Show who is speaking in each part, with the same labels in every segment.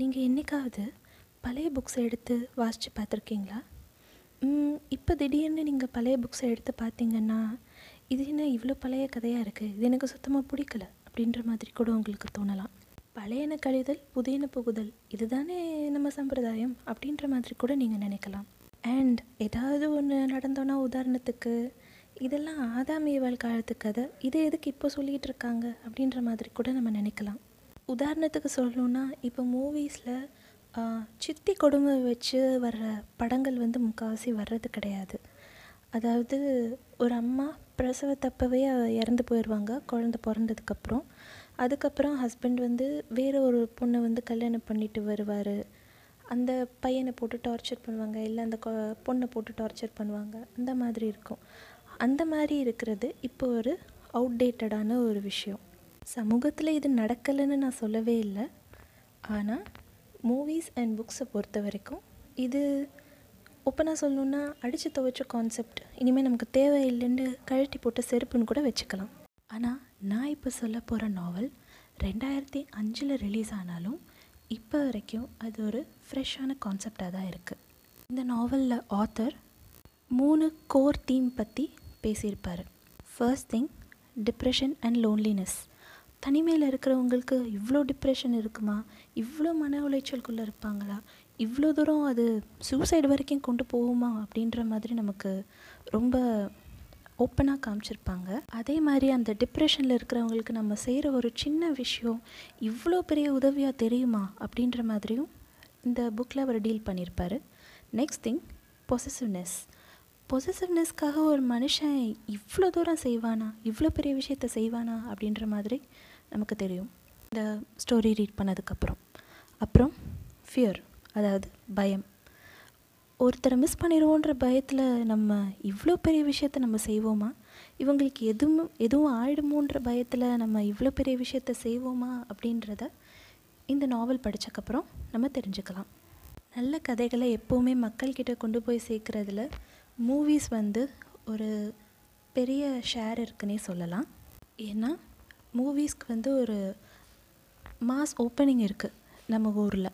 Speaker 1: நீங்கள் என்னைக்காவது பழைய புக்ஸை எடுத்து வாசித்து பார்த்துருக்கீங்களா? இப்போ திடீர்னு நீங்கள் பழைய புக்ஸை எடுத்து பார்த்தீங்கன்னா இது என்ன இவ்வளோ பழைய கதையாக இருக்குது இது எனக்கு சுத்தமாக பிடிக்கல அப்படின்ற மாதிரி கூட உங்களுக்கு தோணலாம். பழையன கழிதல் புதியன புகுதல் இதுதானே நம்ம சம்பிரதாயம் அப்படின்ற மாதிரி கூட நீங்கள் நினைக்கலாம். அண்ட் ஏதாவது ஒன்று நடந்தோன்னா உதாரணத்துக்கு இதெல்லாம் ஆதாமியவாள் காலத்து கதை இதை எதுக்கு இப்போ சொல்லிகிட்டு இருக்காங்க அப்படின்ற மாதிரி கூட நம்ம நினைக்கலாம். உதாரணத்துக்கு சொல்லணுன்னா இப்போ மூவிஸில் சித்தி கொடுமை வச்சு வர்ற படங்கள் வந்து முக்கால்வாசி வர்றது கிடையாது. அதாவது ஒரு அம்மா பிரசவத்தப்பவே இறந்து போயிடுவாங்க குழந்த பிறந்ததுக்கப்புறம். அதுக்கப்புறம் ஹஸ்பண்ட் வந்து வேறு ஒரு பொண்ணை வந்து கல்யாணம் பண்ணிட்டு வருவார். அந்த பையனை போட்டு டார்ச்சர் பண்ணுவாங்க இல்லை அந்த பொண்ணை போட்டு டார்ச்சர் பண்ணுவாங்க. அந்த மாதிரி இருக்கும். அந்த மாதிரி இருக்கிறது இப்போ ஒரு அவுடேட்டடான ஒரு விஷயம். சமூகத்தில் இது நடக்கலைன்னு நான் சொல்லவே இல்லை. ஆனால் மூவிஸ் அண்ட் புக்ஸை பொறுத்த வரைக்கும் இது ஓப்பனாக சொல்லணுன்னா அடித்து துவைச்ச கான்செப்ட் இனிமேல் நமக்கு தேவையில்லைன்னு கழட்டி போட்ட செருப்புன்னு கூட வச்சுக்கலாம். ஆனால் நான் இப்போ சொல்ல போகிற நாவல் ரெண்டாயிரத்தி அஞ்சில் ரிலீஸ் ஆனாலும் இப்போ வரைக்கும் அது ஒரு ஃப்ரெஷ்ஷான கான்செப்டாக தான் இருக்குது இந்த நாவலில் ஆத்தர் மூணு கோர் தீம் பற்றி பேசியிருப்பார். First thing depression and loneliness தனிமையில் இருக்கிறவங்களுக்கு இவ்வளோ டிப்ரெஷன் இருக்குமா? இவ்வளோ மன உளைச்சலுக்குள்ளே இருப்பாங்களா? இவ்வளோ தூரம் அது சூசைடு வரைக்கும் கொண்டு போகுமா? அப்படின்ற மாதிரி நமக்கு ரொம்ப ஓப்பனாக காமிச்சிருப்பாங்க. அதே மாதிரி அந்த டிப்ரெஷனில் இருக்கிறவங்களுக்கு நம்ம செய்கிற ஒரு சின்ன விஷயம் இவ்வளோ பெரிய உதவியாக தெரியுமா? அப்படின்ற மாதிரியும் இந்த புக்கில் அவர் டீல் பண்ணியிருப்பார் நெக்ஸ்ட் திங் பொசசிவ்னஸ் பொசசிவ்னஸ்க்காக ஒரு மனுஷன் இவ்வளோ தூரம் செய்வானா? இவ்வளோ பெரிய விஷயத்த செய்வானா? அப்படின்ற மாதிரி நமக்கு தெரியும். இந்த ஸ்டோரி ரீட் பண்ணதுக்கப்புறம். அப்புறம் ஃபியர் அதாவது பயம். ஒருத்தரை மிஸ் பண்ணிடுவோன்ற பயத்தில் நம்ம இவ்வளோ பெரிய விஷயத்த நம்ம செய்வோமா? இவங்களுக்கு எதுவும் எதுவும் ஆயிடுமோன்ற பயத்தில் நம்ம இவ்வளோ பெரிய விஷயத்த செய்வோமா? அப்படின்றத இந்த நாவல் படித்தக்கப்புறம் நம்ம தெரிஞ்சுக்கலாம். நல்ல கதைகளை எப்போவுமே மக்கள்கிட்ட கொண்டு போய் சேர்க்குறதுல மூவிஸ் வந்து ஒரு பெரிய ஷேர் இருக்குன்னே சொல்லலாம். ஏன்னா மூவிஸ்க்கு வந்து ஒரு மாஸ் ஓப்பனிங் இருக்குது நம்ம ஊரில்.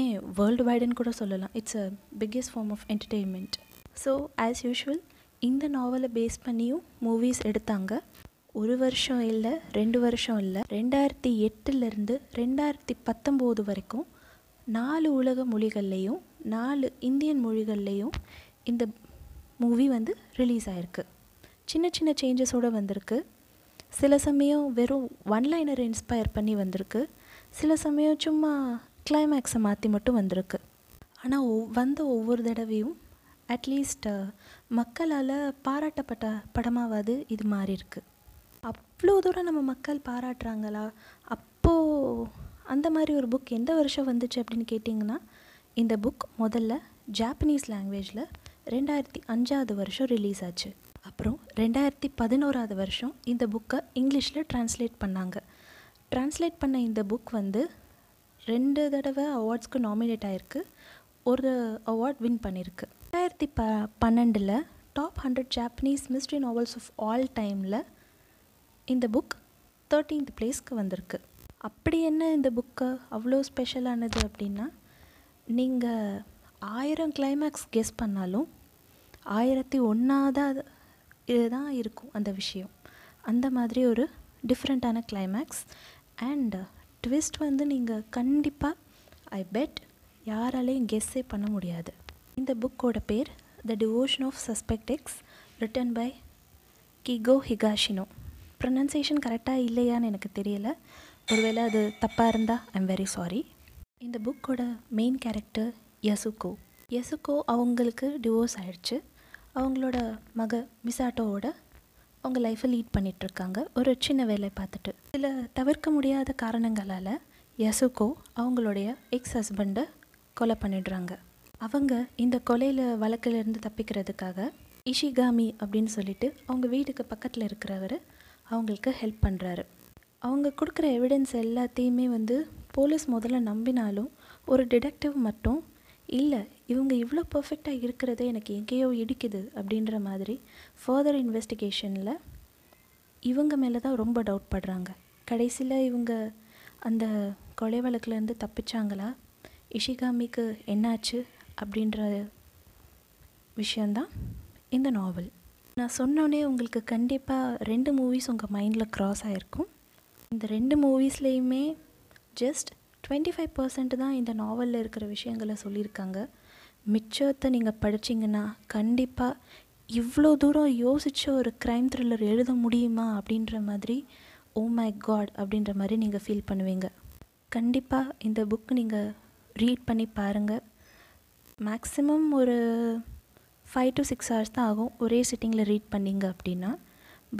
Speaker 1: ஏன்? வேர்ல்டு வைடுன்னு கூட சொல்லலாம். It's a biggest form of entertainment so as usual இந்த நாவலை பேஸ் பண்ணியும் மூவிஸ் எடுத்தாங்க. ஒரு வருஷம் இல்லை ரெண்டு வருஷம் இல்லை. ரெண்டாயிரத்தி எட்டுலேருந்து ரெண்டாயிரத்தி பத்தொம்போது வரைக்கும் நாலு உலக மொழிகள்லேயும் நாலு இந்தியன் மொழிகள்லேயும் இந்த மூவி வந்து ரிலீஸ் ஆகிருக்கு சின்ன சின்ன சேஞ்சஸோடு வந்திருக்கு. சில சமயம் வெறும் ஒன் லைனர் இன்ஸ்பயர் பண்ணி வந்திருக்கு. சில சமயம் சும்மா கிளைமேக்ஸை மாற்றி மட்டும் வந்திருக்கு. ஆனால் வந்த ஒவ்வொரு தடவையும் அட்லீஸ்ட் மக்களால் பாராட்டப்பட்ட படமாவது இது மாறி இருக்கு அவ்வளோ தூரம் நம்ம மக்கள் பாராட்டுறாங்களா? அப்போது அந்த மாதிரி ஒரு புக் எந்த வருஷம் வந்துச்சு அப்படின்னு கேட்டிங்கன்னா இந்த புக் முதல்ல ஜாப்பனீஸ் லாங்குவேஜில் ரெண்டாயிரத்தி அஞ்சாவது வருஷம் ரிலீஸ் ஆச்சு. அப்புறம் ரெண்டாயிரத்தி பதினோராவது வருஷம் இந்த புக்கை இங்கிலீஷில் ட்ரான்ஸ்லேட் பண்ணாங்க. ட்ரான்ஸ்லேட் பண்ண இந்த புக் வந்து ரெண்டு தடவை அவார்ட்ஸ்க்கு நாமினேட் ஆகிருக்கு ஒரு அவார்ட் வின் பண்ணியிருக்கு ரெண்டாயிரத்தி ப பன்னெண்டில் top hundred Japanese mystery novels of all டைமில் இந்த புக் தேர்ட்டீன்த் பிளேஸ்க்கு வந்திருக்கு. அப்படி என்ன இந்த புக்கு அவ்வளோ ஸ்பெஷலானது அப்படின்னா நீங்கள் ஆயிரம் கிளைமேக்ஸ் கெஸ் பண்ணாலும் ஆயிரத்தி ஒன்றாவது இதுதான் இருக்கும் அந்த விஷயம். அந்த மாதிரி ஒரு டிஃப்ரெண்ட்டான கிளைமேக்ஸ் அண்ட் ட்விஸ்ட் வந்து நீங்கள் கண்டிப்பாக ஐ பெட் யாராலையும் கெஸ்ஸே பண்ண முடியாது. இந்த புக்கோட பேர் the devotion of suspect X written by Keigo Higashino pronunciation கரெக்டாக இல்லையான்னு எனக்கு தெரியல. ஒருவேளை அது தப்பாக இருந்தால் ஐம் வெரி சாரி இந்த புக்கோட மெயின் கேரக்டர் யசுகோ யசுகோ அவங்களுக்கு டிவோர்ஸ் ஆயிடுச்சு. அவங்களோட மக மிசாட்டோவோட அவங்க லைஃப்பை லீட் பண்ணிகிட்ருக்காங்க ஒரு சின்ன வேலை பார்த்துட்டு. சில தவிர்க்க முடியாத காரணங்களால் யசுகோ அவங்களுடைய எக்ஸ் ஹஸ்பண்டை கொலை பண்ணிடுறாங்க. அவங்க இந்த கொலையில் வழக்கிலிருந்து தப்பிக்கிறதுக்காக இஷிகாமி அப்படின்னு சொல்லிட்டு அவங்க வீட்டுக்கு பக்கத்தில் இருக்கிறவர் அவங்களுக்கு ஹெல்ப் பண்ணுறாரு அவங்க கொடுக்குற எவிடன்ஸ் எல்லாத்தையுமே வந்து போலீஸ் முதல்ல நம்பினாலும் ஒரு டிடெக்டிவ் மட்டும் இல்லை இவங்க இவ்வளோ பர்ஃபெக்டாக இருக்கிறதே எனக்கு எங்கேயோ இடிக்குது அப்படின்ற மாதிரி ஃபர்தர் இன்வெஸ்டிகேஷனில் இவங்க மேலே தான் ரொம்ப டவுட் படுறாங்க. கடைசியில் இவங்க அந்த கொலை வழக்குலேருந்து தப்பிச்சாங்களா? இஷிகாமிக்கு என்னாச்சு அப்படின்ற விஷயந்தான் இந்த நாவல் நான் சொன்னோடனே உங்களுக்கு கண்டிப்பாக ரெண்டு மூவிஸ் உங்கள் மைண்டில் க்ராஸ் ஆகிருக்கும் இந்த ரெண்டு மூவிஸ்லேயுமே ஜஸ்ட் டுவெண்ட்டி ஃபைவ் பர்சன்ட் தான் இந்த நாவலில் இருக்கிற விஷயங்களை சொல்லியிருக்காங்க. மிச்சத்தை நீங்கள் படிச்சிங்கன்னா கண்டிப்பாக இவ்வளோ தூரம் யோசித்த ஒரு க்ரைம் த்ரில்லர் எழுத முடியுமா அப்படின்ற மாதிரி ஓ மை காட் அப்படின்ற மாதிரி நீங்கள் ஃபீல் பண்ணுவீங்க. கண்டிப்பாக இந்த புக் நீங்கள் ரீட் பண்ணி பாருங்கள் மேக்ஸிமம் ஒரு ஃபைவ் டு சிக்ஸ் ஹவர்ஸ் தான் ஆகும் ஒரே சிட்டிங்கில் ரீட் பண்ணிங்க அப்படின்னா.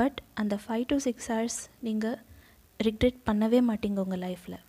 Speaker 1: பட் அந்த ஃபைவ் டு சிக்ஸ் ஹவர்ஸ் நீங்கள் ரிக்ரெட் பண்ணவே மாட்டீங்க உங்கள் லைஃப்பில்